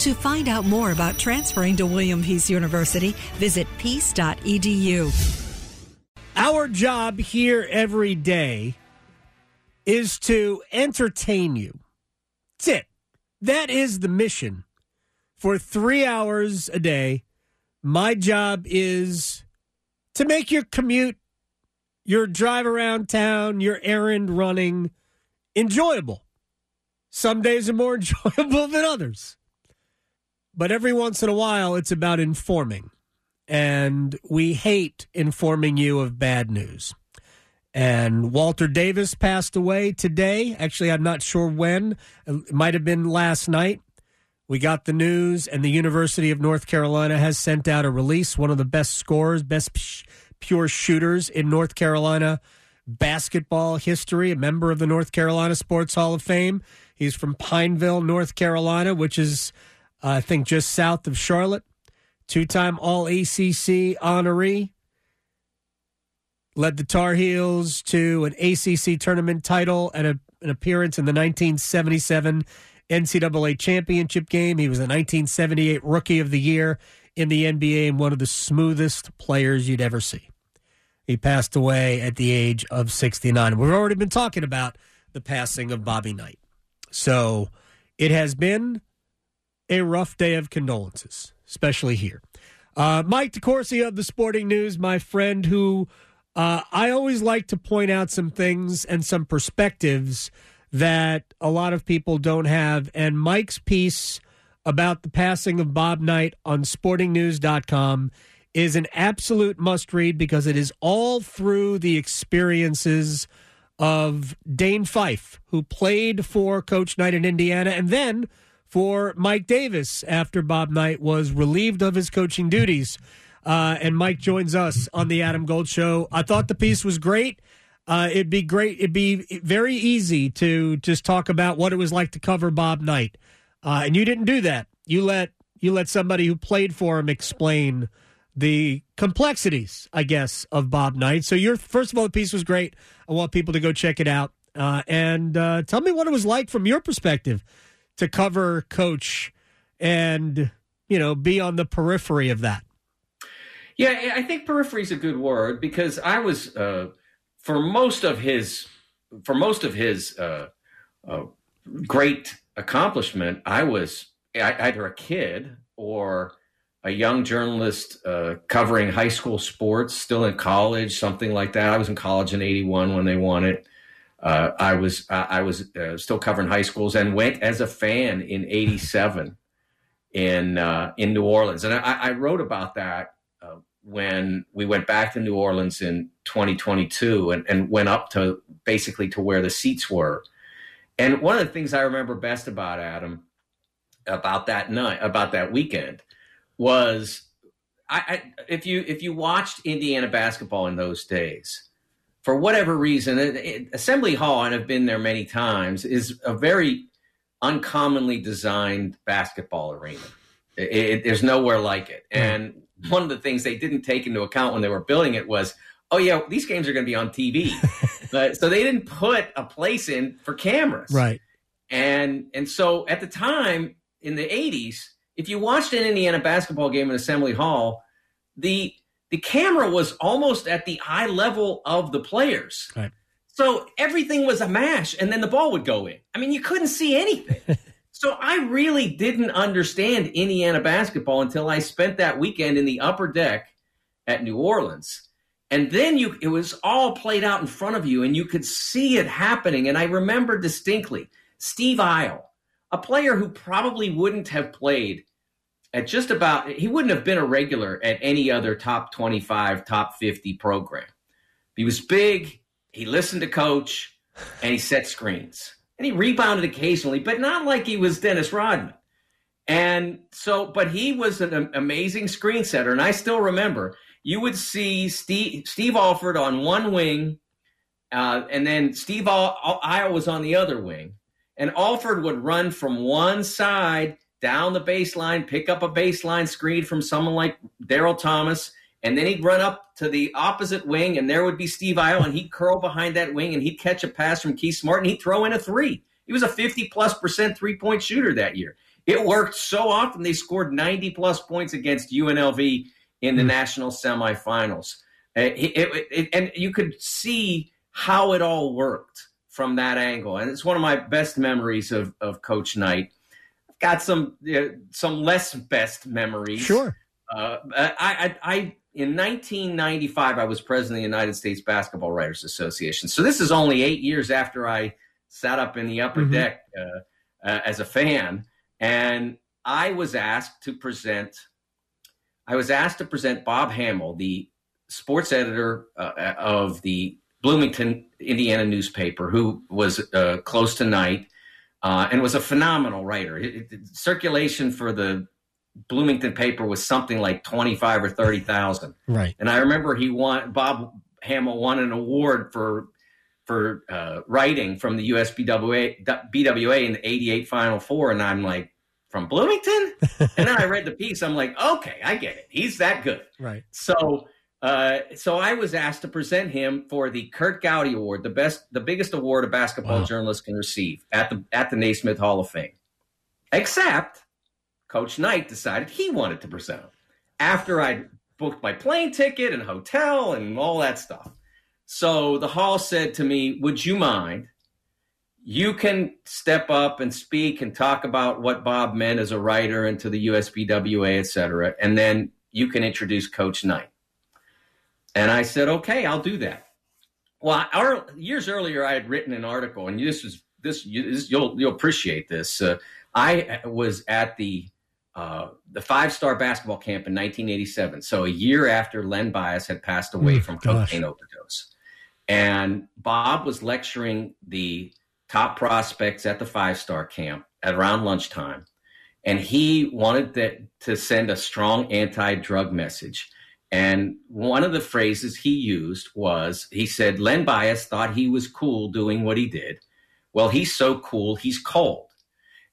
To find out more about transferring to William Peace University, visit peace.edu. Our job here every day is to entertain you. That's it. That is the mission. For three hours a day, my job is to make your commute, your drive around town, your errand running enjoyable. Some days are more enjoyable than others. But every once in a while, it's about informing. And we hate informing you of bad news. And Walter Davis passed away today. Actually, I'm not sure when. It might have been last night. We got the news, and the University of North Carolina has sent out a release. One of the best scorers, best pure shooters in North Carolina basketball history, a member of the North Carolina Sports Hall of Fame. He's from Pineville, North Carolina, which is I think just south of Charlotte. Two time All ACC honoree. Led the Tar Heels to an ACC tournament title and a, an appearance in the 1977 NCAA championship game. He was a 1978 Rookie of the Year in the NBA and one of the smoothest players you'd ever see. He passed away at the age of 69. We've already been talking about the passing of Bobby Knight. So it has been a rough day of condolences, especially here. Uh, Mike DeCourcy of the Sporting News, my friend, who uh, I always like to point out some things and some perspectives that a lot of people don't have. And Mike's piece about the passing of Bob Knight on sportingnews.com is an absolute must read because it is all through the experiences of Dane Fife, who played for Coach Knight in Indiana and then for Mike Davis after Bob Knight was relieved of his coaching duties. Uh, and Mike joins us on the Adam Gold Show. I thought the piece was great. Uh, it'd be great. It'd be very easy to just talk about what it was like to cover Bob Knight, uh, and you didn't do that. You let you let somebody who played for him explain the complexities, I guess, of Bob Knight. So your first of all, the piece was great. I want people to go check it out uh, and uh, tell me what it was like from your perspective to cover coach and you know be on the periphery of that. Yeah i think periphery is a good word because i was uh, for most of his for most of his uh, uh, great accomplishment i was either a kid or a young journalist uh, covering high school sports still in college something like that. I was in college in 81 when they won it uh, I was I was uh, still covering high schools and went as a fan in '87 in uh, in New Orleans, and I, I wrote about that uh, when we went back to New Orleans in 2022 and, and went up to basically to where the seats were. And one of the things I remember best about Adam about that night about that weekend was I, I if you if you watched Indiana basketball in those days for whatever reason, it, it, Assembly Hall, and I've been there many times, is a very uncommonly designed basketball arena. It, there's nowhere like it. Hmm. And one of the things they didn't take into account when they were building it was, oh yeah, these games are going to be on TV. but, so they didn't put a place in for cameras. Right. And and so at the time in the 80s, if you watched an Indiana basketball game in Assembly Hall, the the camera was almost at the eye level of the players. Right. So everything was a mash, and then the ball would go in. I mean, you couldn't see anything. so I really didn't understand Indiana basketball until I spent that weekend in the upper deck at New Orleans. And then you it was all played out in front of you, and you could see it happening. And I remember distinctly Steve Eyl, a player who probably wouldn't have played at just about he wouldn't have been a regular at any other top 25 top 50 program he was big he listened to coach and he set screens and he rebounded occasionally but not like he was dennis rodman And so, but he was an amazing screen setter. And I still remember you would see Steve, Steve Alford on one wing, uh, and then Steve Eyl was on the other wing. And Alford would run from one side down the baseline, pick up a baseline screen from someone like Daryl Thomas, and then he'd run up to the opposite wing, and there would be Steve Eyl, and he'd curl behind that wing, and he'd catch a pass from Keith Smart, and he'd throw in a three. He was a 50 plus percent three point shooter that year. It worked so often they scored 90 plus points against UNLV in the mm. national semifinals. Uh, it, it, it, and you could see how it all worked from that angle. And it's one of my best memories of, of Coach Knight. Got some uh, some less best memories. Sure. Uh, I, I, I in 1995, I was president of the United States Basketball Writers Association. So this is only eight years after I sat up in the upper mm-hmm. deck uh, uh, as a fan and I was asked to present. I was asked to present Bob Hammel, the sports editor uh, of the Bloomington, Indiana newspaper, who was uh, close to Knight uh, and was a phenomenal writer. It, it, circulation for the Bloomington paper was something like twenty five or thirty thousand. Right. And I remember he won. Bob Hammel won an award for for uh, writing from the USBWA BWA in the 88 Final Four. And I'm like, from Bloomington? and then I read the piece. I'm like, okay, I get it. He's that good. Right. So, uh, so I was asked to present him for the Curt Gowdy Award, the best, the biggest award a basketball wow. journalist can receive at the at the Naismith Hall of Fame. Except, Coach Knight decided he wanted to present him after I booked my plane ticket and hotel and all that stuff. So the hall said to me, Would you mind? You can step up and speak and talk about what Bob meant as a writer and to the USBWA, et cetera. And then you can introduce Coach Knight. And I said, okay, I'll do that. Well, our, years earlier, I had written an article, and this was this, this you'll you'll appreciate this. Uh, I was at the uh, the five star basketball camp in 1987, so a year after Len Bias had passed away mm, from gosh. cocaine overdose. And Bob was lecturing the top prospects at the five star camp at around lunchtime. And he wanted that, to send a strong anti drug message. And one of the phrases he used was he said, Len Bias thought he was cool doing what he did. Well, he's so cool, he's cold.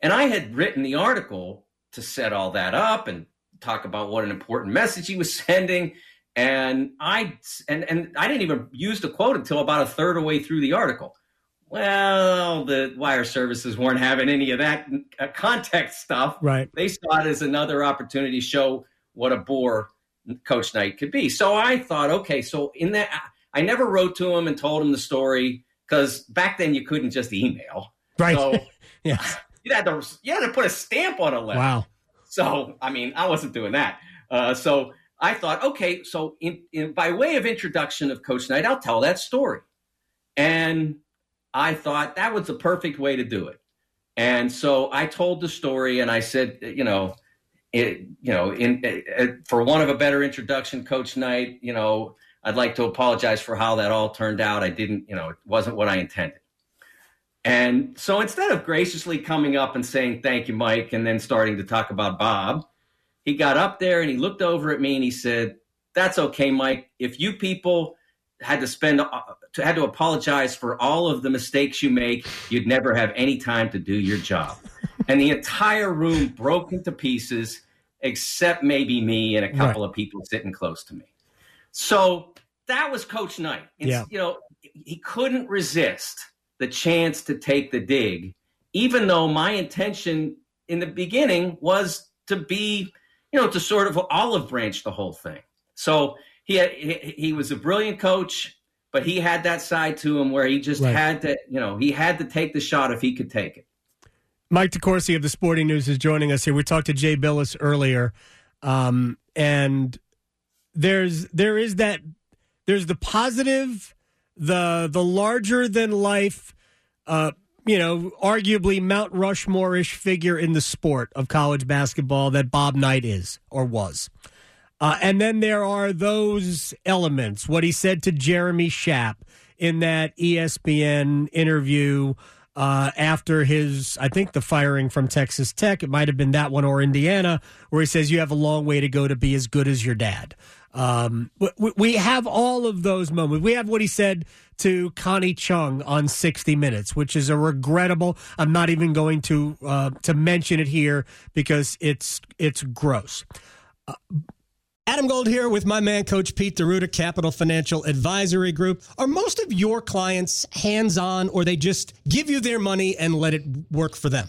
And I had written the article to set all that up and talk about what an important message he was sending and I and and I didn't even use the quote until about a third of the way through the article. Well, the wire services weren't having any of that uh, context stuff. Right. They saw it as another opportunity to show what a bore Coach Knight could be. So I thought, okay, so in that, I never wrote to him and told him the story because back then you couldn't just email. Right. So yes. You had to you had to put a stamp on a letter. Wow. So I mean, I wasn't doing that. Uh, so I thought, okay, so in, in, by way of introduction of Coach Knight, I'll tell that story. And I thought that was the perfect way to do it. And so I told the story and I said, you know, it, you know, in, uh, for one of a better introduction, Coach Knight, you know, I'd like to apologize for how that all turned out. I didn't, you know, it wasn't what I intended. And so instead of graciously coming up and saying, thank you, Mike, and then starting to talk about Bob, he got up there and he looked over at me and he said, "That's okay, Mike. If you people had to spend uh, had to apologize for all of the mistakes you make, you'd never have any time to do your job." and the entire room broke into pieces, except maybe me and a couple right. of people sitting close to me. So that was Coach Knight. It's, yeah. You know, he couldn't resist the chance to take the dig, even though my intention in the beginning was to be you know, to sort of olive branch the whole thing. So he had, he, he was a brilliant coach, but he had that side to him where he just right. had to, you know, he had to take the shot if he could take it. Mike DeCourcy of the Sporting News is joining us here. We talked to Jay Bilas earlier, um, and there's there is that there's the positive, the the larger than life uh, you know, arguably Mount Rushmore ish figure in the sport of college basketball that Bob Knight is or was. Uh, and then there are those elements, what he said to Jeremy Schaap in that ESPN interview uh, after his, I think the firing from Texas Tech. It might have been that one or Indiana, where he says you have a long way to go to be as good as your dad. Um, we, we have all of those moments. We have what he said to Connie Chung on 60 Minutes, which is a regrettable. I'm not even going to uh, to mention it here because it's it's gross. Uh, Adam Gold here with my man, Coach Pete DeRuta, Capital Financial Advisory Group. Are most of your clients hands on, or they just give you their money and let it work for them?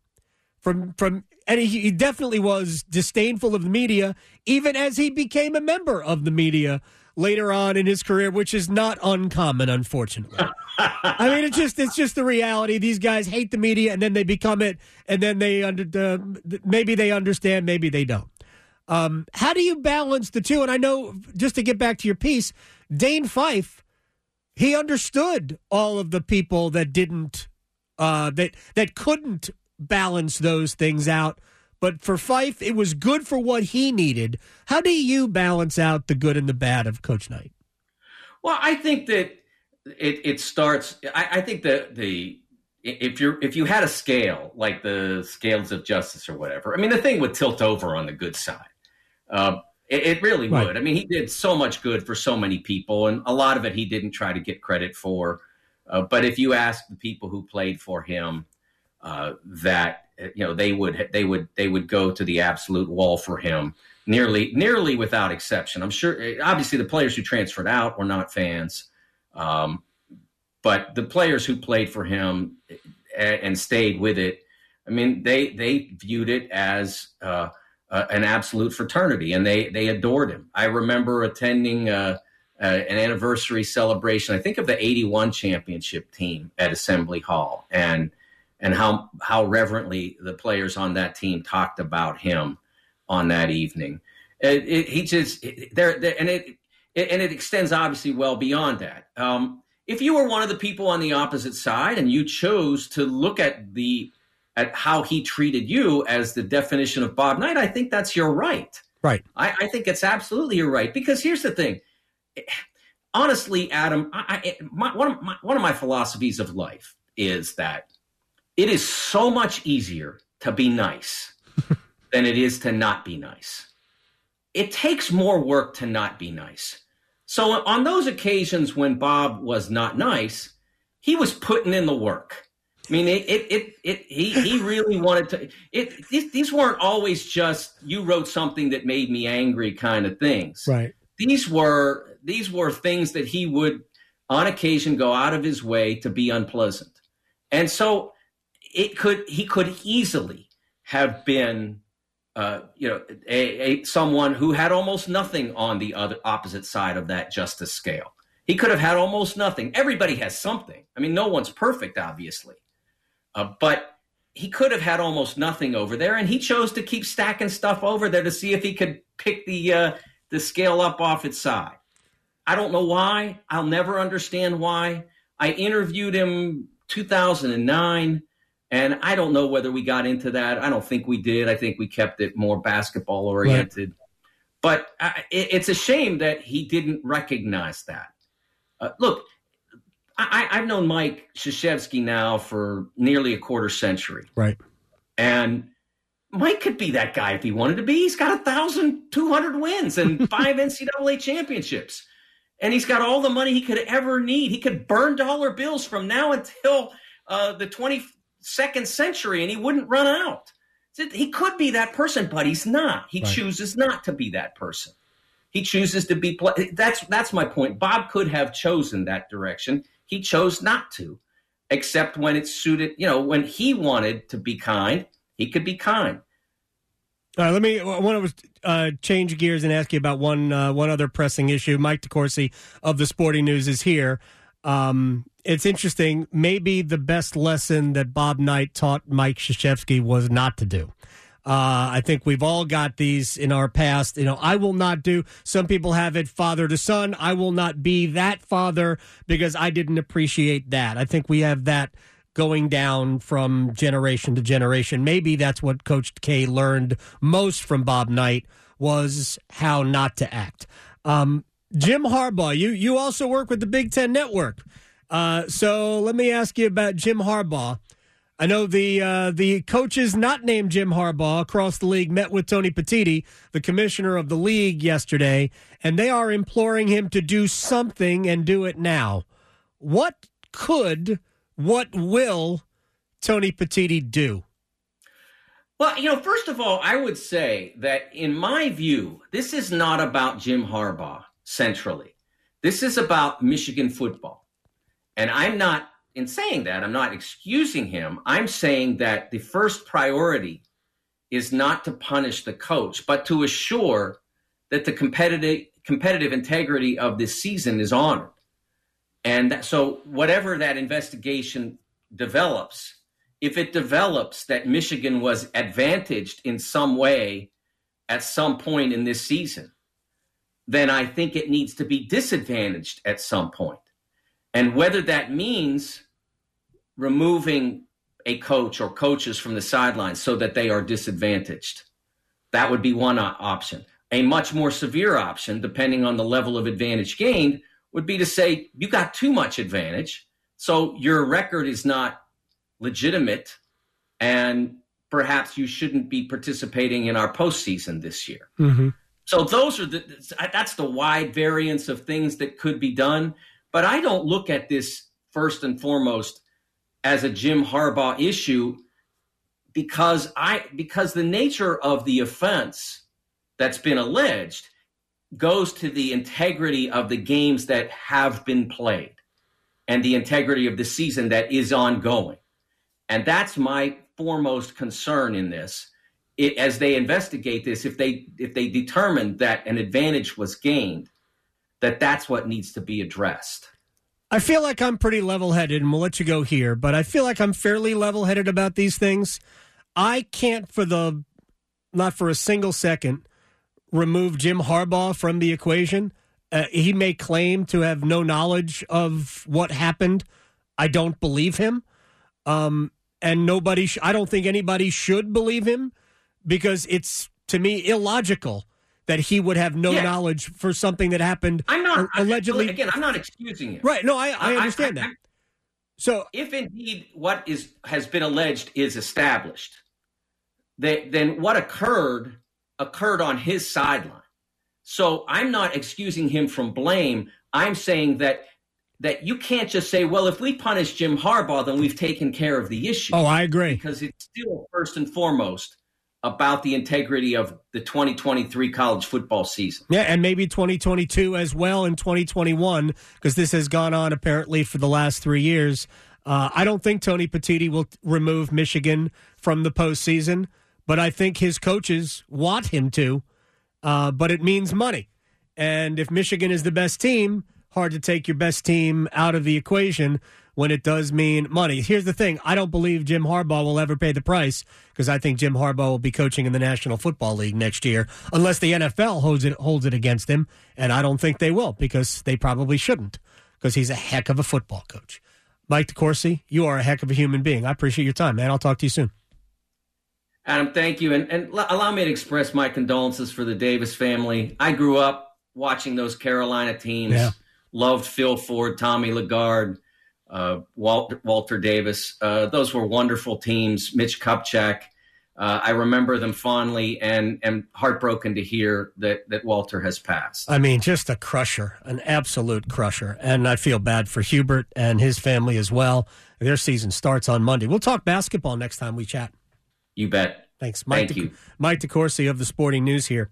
From from and he, he definitely was disdainful of the media, even as he became a member of the media later on in his career, which is not uncommon, unfortunately. I mean, it's just it's just the reality. These guys hate the media, and then they become it, and then they under uh, maybe they understand, maybe they don't. Um, how do you balance the two? And I know, just to get back to your piece, Dane Fife, he understood all of the people that didn't, uh, that that couldn't balance those things out. But for Fife, it was good for what he needed. How do you balance out the good and the bad of Coach Knight? Well, I think that it, it starts. I, I think that the if you're if you had a scale like the scales of justice or whatever, I mean, the thing would tilt over on the good side. Uh, it, it really Right. would. I mean, he did so much good for so many people, and a lot of it he didn't try to get credit for. Uh, but if you ask the people who played for him, uh, that you know they would they would they would go to the absolute wall for him nearly nearly without exception. I'm sure. Obviously, the players who transferred out were not fans, um, but the players who played for him and, and stayed with it, I mean, they they viewed it as uh, uh, an absolute fraternity, and they they adored him. I remember attending. Uh, uh, an anniversary celebration, I think of the '81 championship team at Assembly Hall, and and how how reverently the players on that team talked about him on that evening. It, it, he just there, there and it, it and it extends obviously well beyond that. Um, if you were one of the people on the opposite side and you chose to look at the at how he treated you as the definition of Bob Knight, I think that's your right. Right. I, I think it's absolutely your right because here's the thing. Honestly, Adam, I, I, my, one, of my, one of my philosophies of life is that it is so much easier to be nice than it is to not be nice. It takes more work to not be nice. So on those occasions when Bob was not nice, he was putting in the work. I mean, it, it, it, it he, he really wanted to. It, these, these weren't always just you wrote something that made me angry kind of things. Right. These were these were things that he would, on occasion, go out of his way to be unpleasant, and so it could he could easily have been, uh, you know, a, a someone who had almost nothing on the other opposite side of that justice scale. He could have had almost nothing. Everybody has something. I mean, no one's perfect, obviously, uh, but he could have had almost nothing over there, and he chose to keep stacking stuff over there to see if he could pick the uh, the scale up off its side. I don't know why. I'll never understand why. I interviewed him 2009, and I don't know whether we got into that. I don't think we did. I think we kept it more basketball oriented. But I, it, it's a shame that he didn't recognize that. Uh, look, I, I've known Mike Krzyzewski now for nearly a quarter century. Right. And Mike could be that guy if he wanted to be. He's got a thousand two hundred wins and five NCAA championships, and he's got all the money he could ever need. He could burn dollar bills from now until uh, the twenty second century, and he wouldn't run out. He could be that person, but he's not. He Right. chooses not to be that person. He chooses to be. Pl- that's that's my point. Bob could have chosen that direction. He chose not to, except when it suited. You know, when he wanted to be kind, he could be kind. All right, let me. I want to uh, change gears and ask you about one uh, one other pressing issue. Mike DeCourcy of the Sporting News is here. Um, it's interesting. Maybe the best lesson that Bob Knight taught Mike Krzyzewski was not to do. Uh, I think we've all got these in our past. You know, I will not do. Some people have it father to son. I will not be that father because I didn't appreciate that. I think we have that going down from generation to generation. Maybe that's what Coach K learned most from Bob Knight was how not to act. Um, Jim Harbaugh, you you also work with the Big Ten Network. Uh, so let me ask you about Jim Harbaugh. I know the uh, the coaches not named Jim Harbaugh across the league met with Tony Petitti, the commissioner of the league, yesterday, and they are imploring him to do something and do it now. What could, what will Tony Petitti do? Well, you know, first of all, I would say that in my view, this is not about Jim Harbaugh centrally. This is about Michigan football. And I'm not, in saying that, I'm not excusing him. I'm saying that the first priority is not to punish the coach, but to assure that the competitive competitive integrity of this season is honored. And so whatever that investigation develops, if it develops that Michigan was advantaged in some way at some point in this season, then I think it needs to be disadvantaged at some point. And whether that means removing a coach or coaches from the sidelines so that they are disadvantaged, that would be one option. A much more severe option, depending on the level of advantage gained, would be to say you got too much advantage, so your record is not legitimate, and perhaps you shouldn't be participating in our postseason this year. Mm-hmm. So those are the that's the wide variance of things that could be done. But I don't look at this first and foremost as a Jim Harbaugh issue because I because the nature of the offense that's been alleged goes to the integrity of the games that have been played and the integrity of the season that is ongoing. And that's my foremost concern in this. It, as they investigate this, if they if they determine that an advantage was gained, that that's what needs to be addressed. I feel like I'm pretty level headed, and we'll let you go here, but I feel like I'm fairly level headed about these things. I can't, for the not for a single second, remove Jim Harbaugh from the equation. Uh, he may claim to have no knowledge of what happened. I don't believe him. Um, and nobody, sh- I don't think anybody should believe him because it's, to me, illogical that he would have no Yeah. knowledge for something that happened I'm not allegedly. again. I'm not excusing it. right. No, I, I understand that. So if indeed what is has been alleged is established, then, then what occurred occurred on his sideline. So I'm not excusing him from blame. I'm saying that that you can't just say, well, if we punish Jim Harbaugh, then we've taken care of the issue. Oh, I agree. Because it's still first and foremost about the integrity of the 2023 college football season. Yeah, and maybe 2022 as well in 2021 because this has gone on apparently for the last three years. Uh, I don't think Tony Petitti will remove Michigan from the postseason, but I think his coaches want him to. Uh, but it means money, and if Michigan is the best team, hard to take your best team out of the equation when it does mean money. Here's the thing: I don't believe Jim Harbaugh will ever pay the price because I think Jim Harbaugh will be coaching in the National Football League next year, unless the NFL holds it holds it against him, and I don't think they will because they probably shouldn't because he's a heck of a football coach. Mike DeCourcy, you are a heck of a human being. I appreciate your time, man. I'll talk to you soon. Adam, thank you. And, and l- allow me to express my condolences for the Davis family. I grew up watching those Carolina teams, Yeah. loved Phil Ford, Tommy LaGarde, uh, Walter, Walter Davis. Uh, those were wonderful teams. Mitch Kupchak. Uh, I remember them fondly and am heartbroken to hear that, that Walter has passed. I mean, just a crusher, an absolute crusher. And I feel bad for Hubert and his family as well. Their season starts on Monday. We'll talk basketball next time we chat. You bet. Thanks, Mike. Thank you. Mike DeCourcy of the Sporting News here.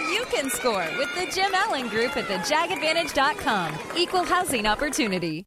can score with the Jim Allen Group at thejagadvantage.com. Equal housing opportunity.